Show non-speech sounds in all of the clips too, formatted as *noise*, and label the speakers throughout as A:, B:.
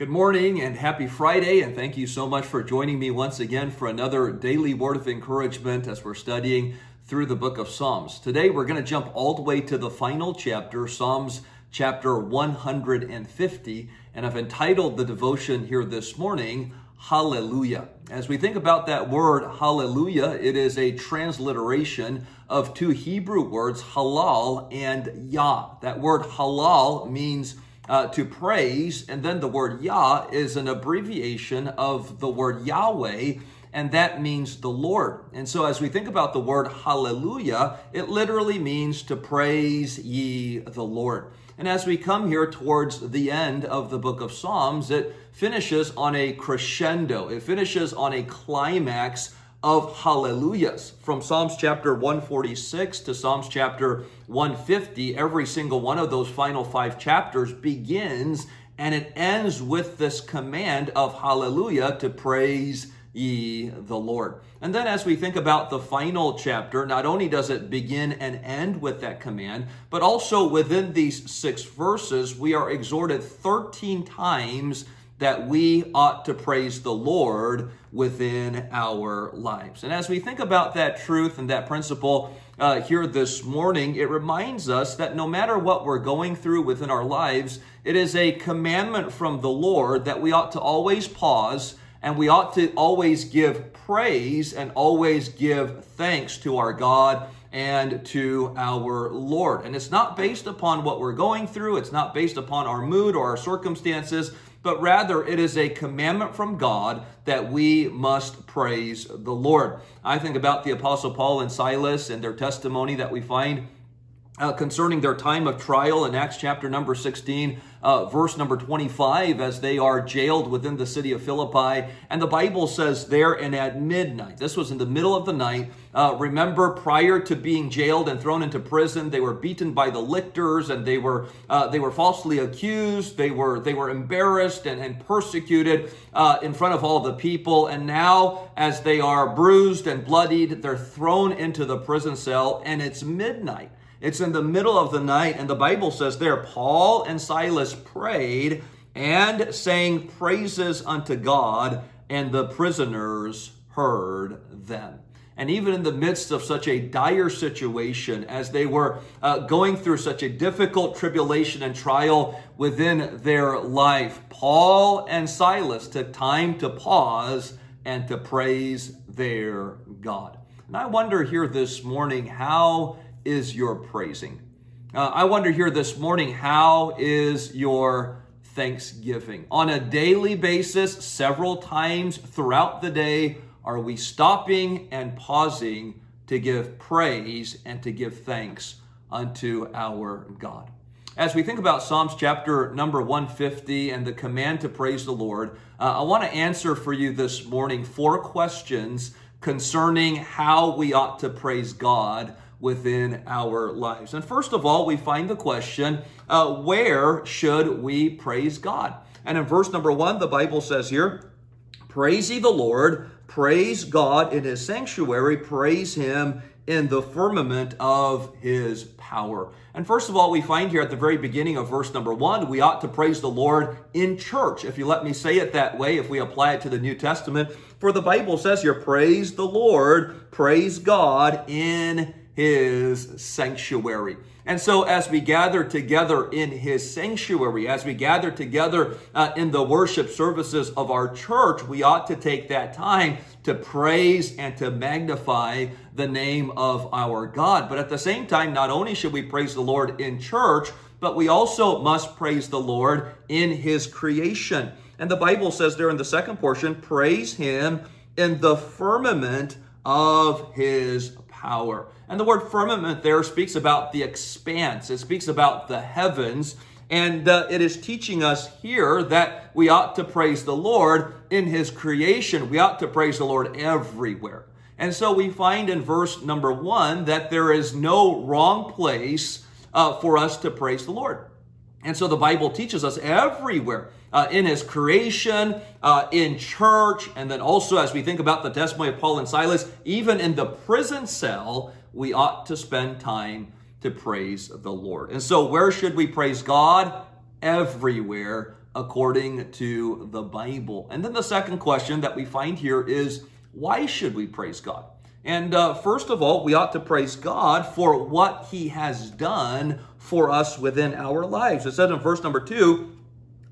A: Good morning and happy Friday, and thank you so much for joining me once again for another daily word of encouragement as we're studying through the book of Psalms. Today we're going to jump all the way to the final chapter, Psalms chapter 150, and I've entitled the devotion here this morning, Hallelujah. As we think about that word, hallelujah, it is a transliteration of two Hebrew words, halal and yah. That word halal means uh, to praise. And then the word Yah is an abbreviation of the word Yahweh, and that means the Lord. And so as we think about the word hallelujah, it literally means to praise ye the Lord. And as we come here towards the end of the book of Psalms, it finishes on a crescendo. It finishes on a climax of hallelujahs. From Psalms chapter 146 to Psalms chapter 150, every single one of those final five chapters begins and it ends with this command of hallelujah to praise ye the Lord. And then as we think about the final chapter, not only does it begin and end with that command, but also within these six verses, we are exhorted 13 times that we ought to praise the Lord within our lives. And as we think about that truth and that principle uh, here this morning, it reminds us that no matter what we're going through within our lives, it is a commandment from the Lord that we ought to always pause and we ought to always give praise and always give thanks to our God and to our Lord. And it's not based upon what we're going through, it's not based upon our mood or our circumstances, but rather it is a commandment from God that we must praise the Lord. I think about the Apostle Paul and Silas and their testimony that we find uh, concerning their time of trial in Acts chapter number 16, uh, verse number 25, as they are jailed within the city of Philippi. And the Bible says there and at midnight, this was in the middle of the night. Uh, remember, prior to being jailed and thrown into prison, they were beaten by the lictors and they were uh, they were falsely accused. They were they were embarrassed and, and persecuted uh, in front of all the people. And now, as they are bruised and bloodied, they're thrown into the prison cell, and it's midnight. It's in the middle of the night, and the Bible says there, Paul and Silas prayed and sang praises unto God, and the prisoners heard them. And even in the midst of such a dire situation, as they were uh, going through such a difficult tribulation and trial within their life, Paul and Silas took time to pause and to praise their God. And I wonder here this morning how is your praising? Uh, I wonder here this morning, how is your thanksgiving? On a daily basis, several times throughout the day, are we stopping and pausing to give praise and to give thanks unto our God? As we think about Psalms chapter number 150 and the command to praise the Lord, uh, I want to answer for you this morning four questions concerning how we ought to praise God within our lives. And first of all, we find the question uh, where should we praise God? And in verse number one, the Bible says here, Praise ye the Lord, praise God in his sanctuary, praise him in the firmament of his power. And first of all, we find here at the very beginning of verse number one, we ought to praise the Lord in church. If you let me say it that way, if we apply it to the New Testament, for the Bible says here, praise the Lord, praise God in his sanctuary. And so, as we gather together in his sanctuary, as we gather together uh, in the worship services of our church, we ought to take that time to praise and to magnify the name of our God. But at the same time, not only should we praise the Lord in church, but we also must praise the Lord in his creation. And the Bible says there in the second portion, praise him in the firmament of his power. And the word firmament there speaks about the expanse, it speaks about the heavens. And uh, it is teaching us here that we ought to praise the Lord in his creation. We ought to praise the Lord everywhere. And so we find in verse number one that there is no wrong place uh, for us to praise the Lord. And so the Bible teaches us everywhere uh, in his creation, uh, in church, and then also as we think about the testimony of Paul and Silas, even in the prison cell, we ought to spend time to praise the Lord. And so, where should we praise God? Everywhere according to the Bible. And then the second question that we find here is why should we praise God? And uh, first of all, we ought to praise God for what He has done for us within our lives. It says in verse number two,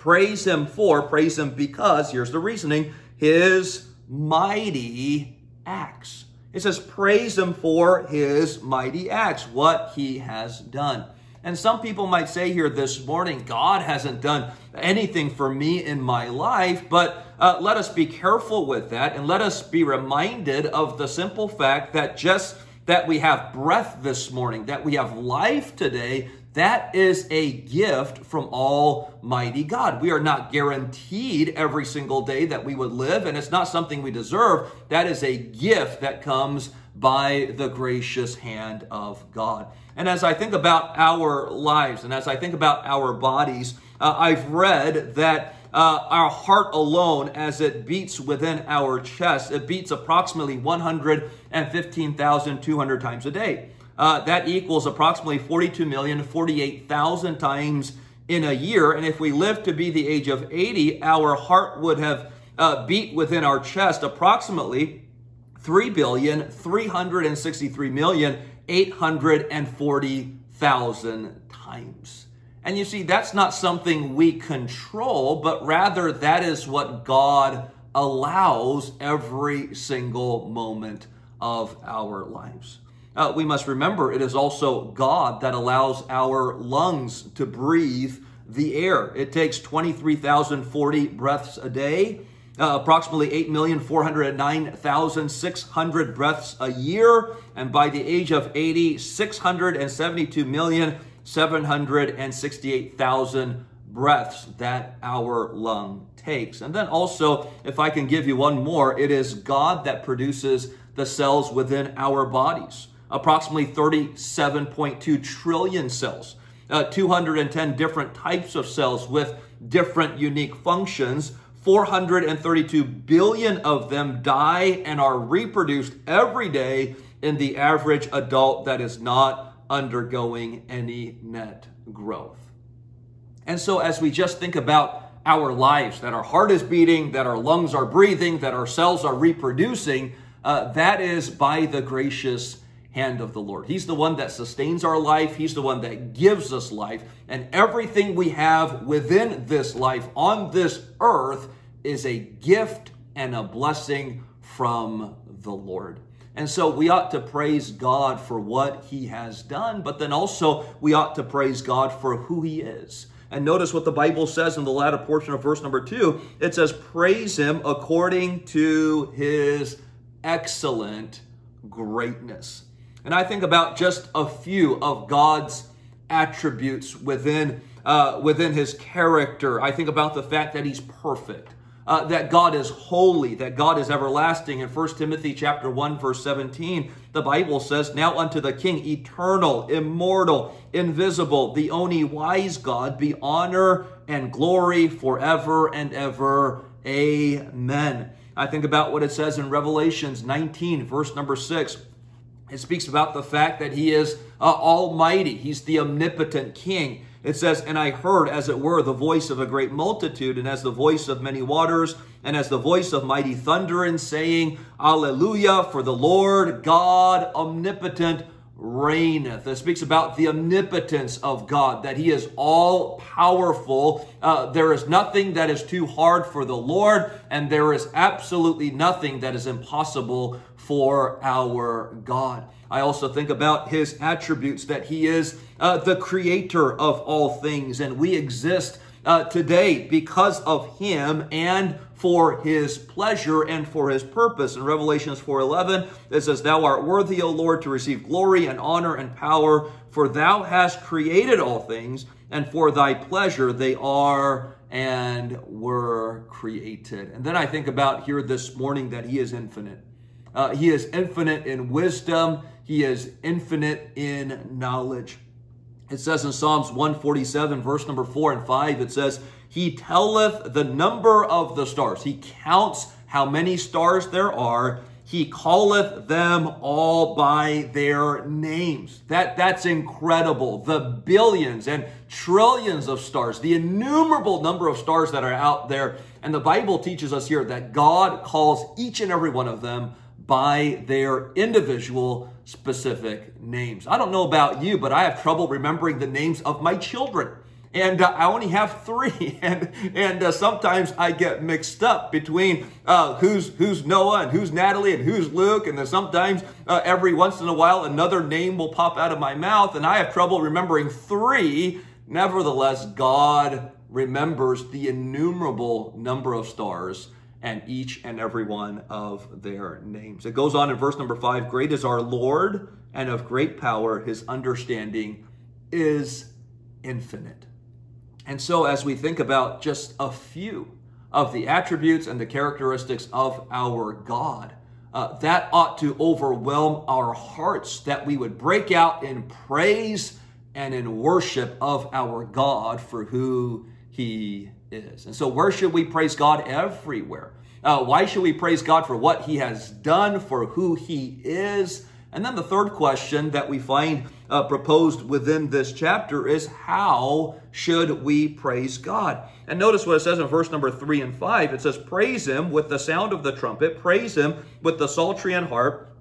A: praise Him for, praise Him because, here's the reasoning, His mighty acts. It says, praise Him for His mighty acts, what He has done. And some people might say here this morning, God hasn't done anything for me in my life, but uh, let us be careful with that and let us be reminded of the simple fact that just that we have breath this morning, that we have life today, that is a gift from Almighty God. We are not guaranteed every single day that we would live, and it's not something we deserve. That is a gift that comes by the gracious hand of God. And as I think about our lives and as I think about our bodies, uh, I've read that uh, our heart alone, as it beats within our chest, it beats approximately 115,200 times a day. Uh, that equals approximately 42 million, 48,000 times in a year. And if we live to be the age of 80, our heart would have uh, beat within our chest approximately 3 billion 363 million 840,000 times. And you see, that's not something we control, but rather that is what God allows every single moment of our lives. Uh, we must remember it is also God that allows our lungs to breathe the air. It takes 23,040 breaths a day uh, approximately 8,409,600 breaths a year. And by the age of 80, 672,768,000 breaths that our lung takes. And then also, if I can give you one more, it is God that produces the cells within our bodies. Approximately 37.2 trillion cells, uh, 210 different types of cells with different unique functions 432 billion of them die and are reproduced every day in the average adult that is not undergoing any net growth. And so, as we just think about our lives, that our heart is beating, that our lungs are breathing, that our cells are reproducing, uh, that is by the gracious hand of the Lord. He's the one that sustains our life, He's the one that gives us life, and everything we have within this life on this earth is a gift and a blessing from the Lord. And so we ought to praise God for what He has done, but then also we ought to praise God for who He is. And notice what the Bible says in the latter portion of verse number two. It says, Praise Him according to His excellent greatness. And I think about just a few of God's attributes within, uh, within his character. I think about the fact that he's perfect. Uh, that God is holy, that God is everlasting. In 1 Timothy chapter 1, verse 17, the Bible says, Now unto the King, eternal, immortal, invisible, the only wise God, be honor and glory forever and ever. Amen. I think about what it says in Revelations 19, verse number 6. It speaks about the fact that he is uh, almighty. He's the omnipotent king. It says, And I heard, as it were, the voice of a great multitude, and as the voice of many waters, and as the voice of mighty thunder, and saying, Alleluia, for the Lord God omnipotent reigneth. It speaks about the omnipotence of God, that He is all powerful. Uh, there is nothing that is too hard for the Lord, and there is absolutely nothing that is impossible for our God. I also think about His attributes, that He is uh, the creator of all things, and we exist uh, today because of Him and for his pleasure and for his purpose. In Revelations 4:11, it says, "Thou art worthy, O Lord, to receive glory and honor and power, for thou hast created all things, and for thy pleasure they are and were created." And then I think about here this morning that he is infinite. Uh, he is infinite in wisdom. He is infinite in knowledge. It says in Psalms 147, verse number 4 and 5, it says, he telleth the number of the stars. He counts how many stars there are. he calleth them all by their names. That, that's incredible. The billions and trillions of stars, the innumerable number of stars that are out there. And the Bible teaches us here that God calls each and every one of them by their individual specific names. I don't know about you, but I have trouble remembering the names of my children and uh, I only have three, *laughs* and and uh, sometimes I get mixed up between uh, who's who's Noah and who's Natalie and who's Luke, and then sometimes uh, every once in a while another name will pop out of my mouth, and I have trouble remembering three. Nevertheless, God remembers the innumerable number of stars and each and every one of their names. It goes on in verse number five Great is our Lord, and of great power, his understanding is infinite. And so, as we think about just a few of the attributes and the characteristics of our God, uh, that ought to overwhelm our hearts that we would break out in praise and in worship of our God for who He is. And so, where should we praise God? Everywhere. Uh, why should we praise God for what He has done, for who He is? And then the third question that we find uh, proposed within this chapter is how should we praise God? And notice what it says in verse number three and five. It says, Praise him with the sound of the trumpet, praise him with the psaltery and harp,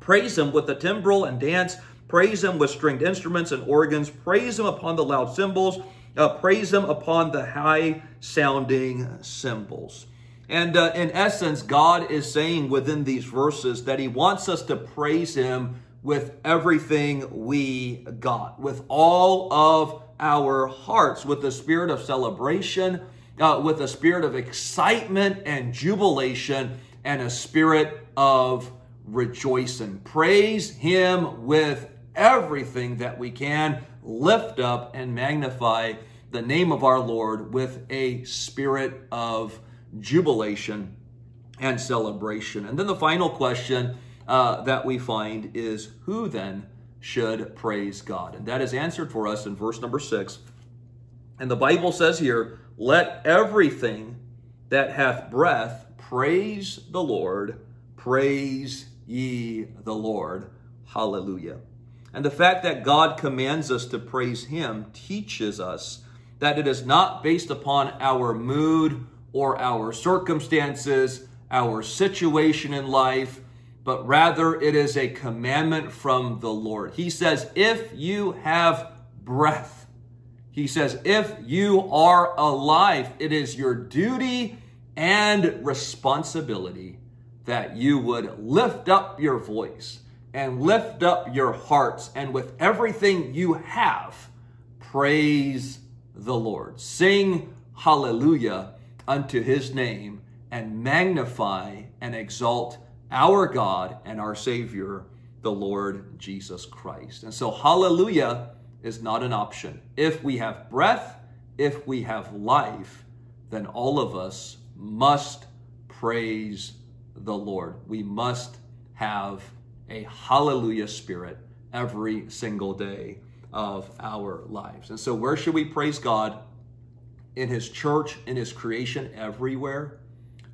A: praise him with the timbrel and dance, praise him with stringed instruments and organs, praise him upon the loud cymbals, uh, praise him upon the high sounding cymbals. And uh, in essence, God is saying within these verses that He wants us to praise Him with everything we got, with all of our hearts, with the spirit of celebration, uh, with a spirit of excitement and jubilation, and a spirit of rejoicing. Praise Him with everything that we can, lift up and magnify the name of our Lord with a spirit of jubilation and celebration. And then the final question uh, that we find is who then should praise God? And that is answered for us in verse number six. And the Bible says here, let everything that hath breath praise the Lord, praise ye the Lord. Hallelujah. And the fact that God commands us to praise Him teaches us that it is not based upon our mood or our circumstances, our situation in life, but rather it is a commandment from the Lord. He says, if you have breath, he says, if you are alive, it is your duty and responsibility that you would lift up your voice and lift up your hearts and with everything you have, praise the Lord. Sing hallelujah unto his name and magnify and exalt our God and our Savior, the Lord Jesus Christ. And so, hallelujah is not an option. If we have breath, if we have life, then all of us must praise the Lord. We must have a hallelujah spirit every single day of our lives. And so, where should we praise God? In his church, in his creation, everywhere.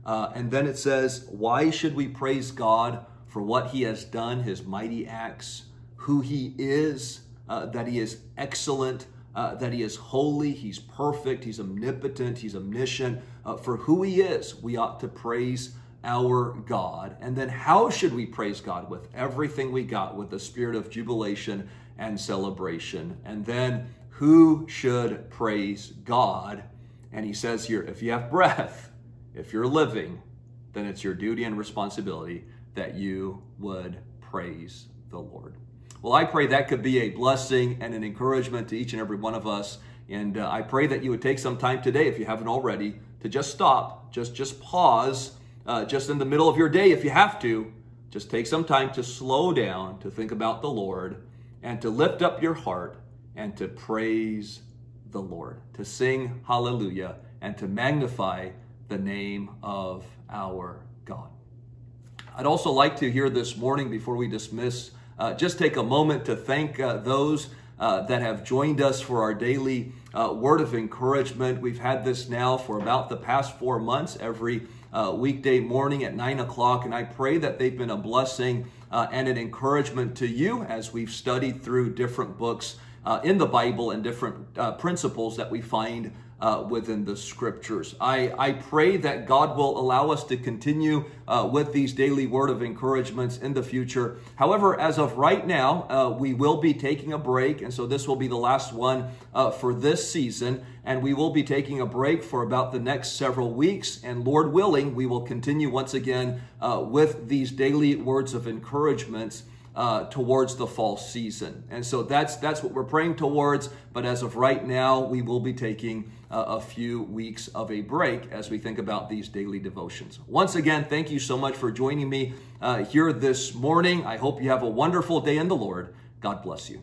A: Uh, and then it says, Why should we praise God for what he has done, his mighty acts, who he is, uh, that he is excellent, uh, that he is holy, he's perfect, he's omnipotent, he's omniscient. Uh, for who he is, we ought to praise our God. And then how should we praise God? With everything we got, with the spirit of jubilation and celebration. And then who should praise God? And he says here, if you have breath, if you're living, then it's your duty and responsibility that you would praise the Lord. Well, I pray that could be a blessing and an encouragement to each and every one of us. And uh, I pray that you would take some time today, if you haven't already, to just stop, just just pause, uh, just in the middle of your day, if you have to, just take some time to slow down, to think about the Lord, and to lift up your heart and to praise the Lord, to sing hallelujah and to magnify the name of our God. I'd also like to hear this morning before we dismiss, uh, just take a moment to thank uh, those uh, that have joined us for our daily uh, word of encouragement. We've had this now for about the past four months, every uh, weekday morning at 9 o'clock, and I pray that they've been a blessing uh, and an encouragement to you as we've studied through different books uh, in the Bible and different uh, principles that we find uh, within the scriptures. I, I pray that God will allow us to continue uh, with these daily word of encouragements in the future. However, as of right now, uh, we will be taking a break, and so this will be the last one uh, for this season. And we will be taking a break for about the next several weeks. And Lord willing, we will continue once again uh, with these daily words of encouragements uh, towards the fall season. And so that's that's what we're praying towards. But as of right now, we will be taking uh, a few weeks of a break as we think about these daily devotions. Once again, thank you so much for joining me uh, here this morning. I hope you have a wonderful day in the Lord. God bless you.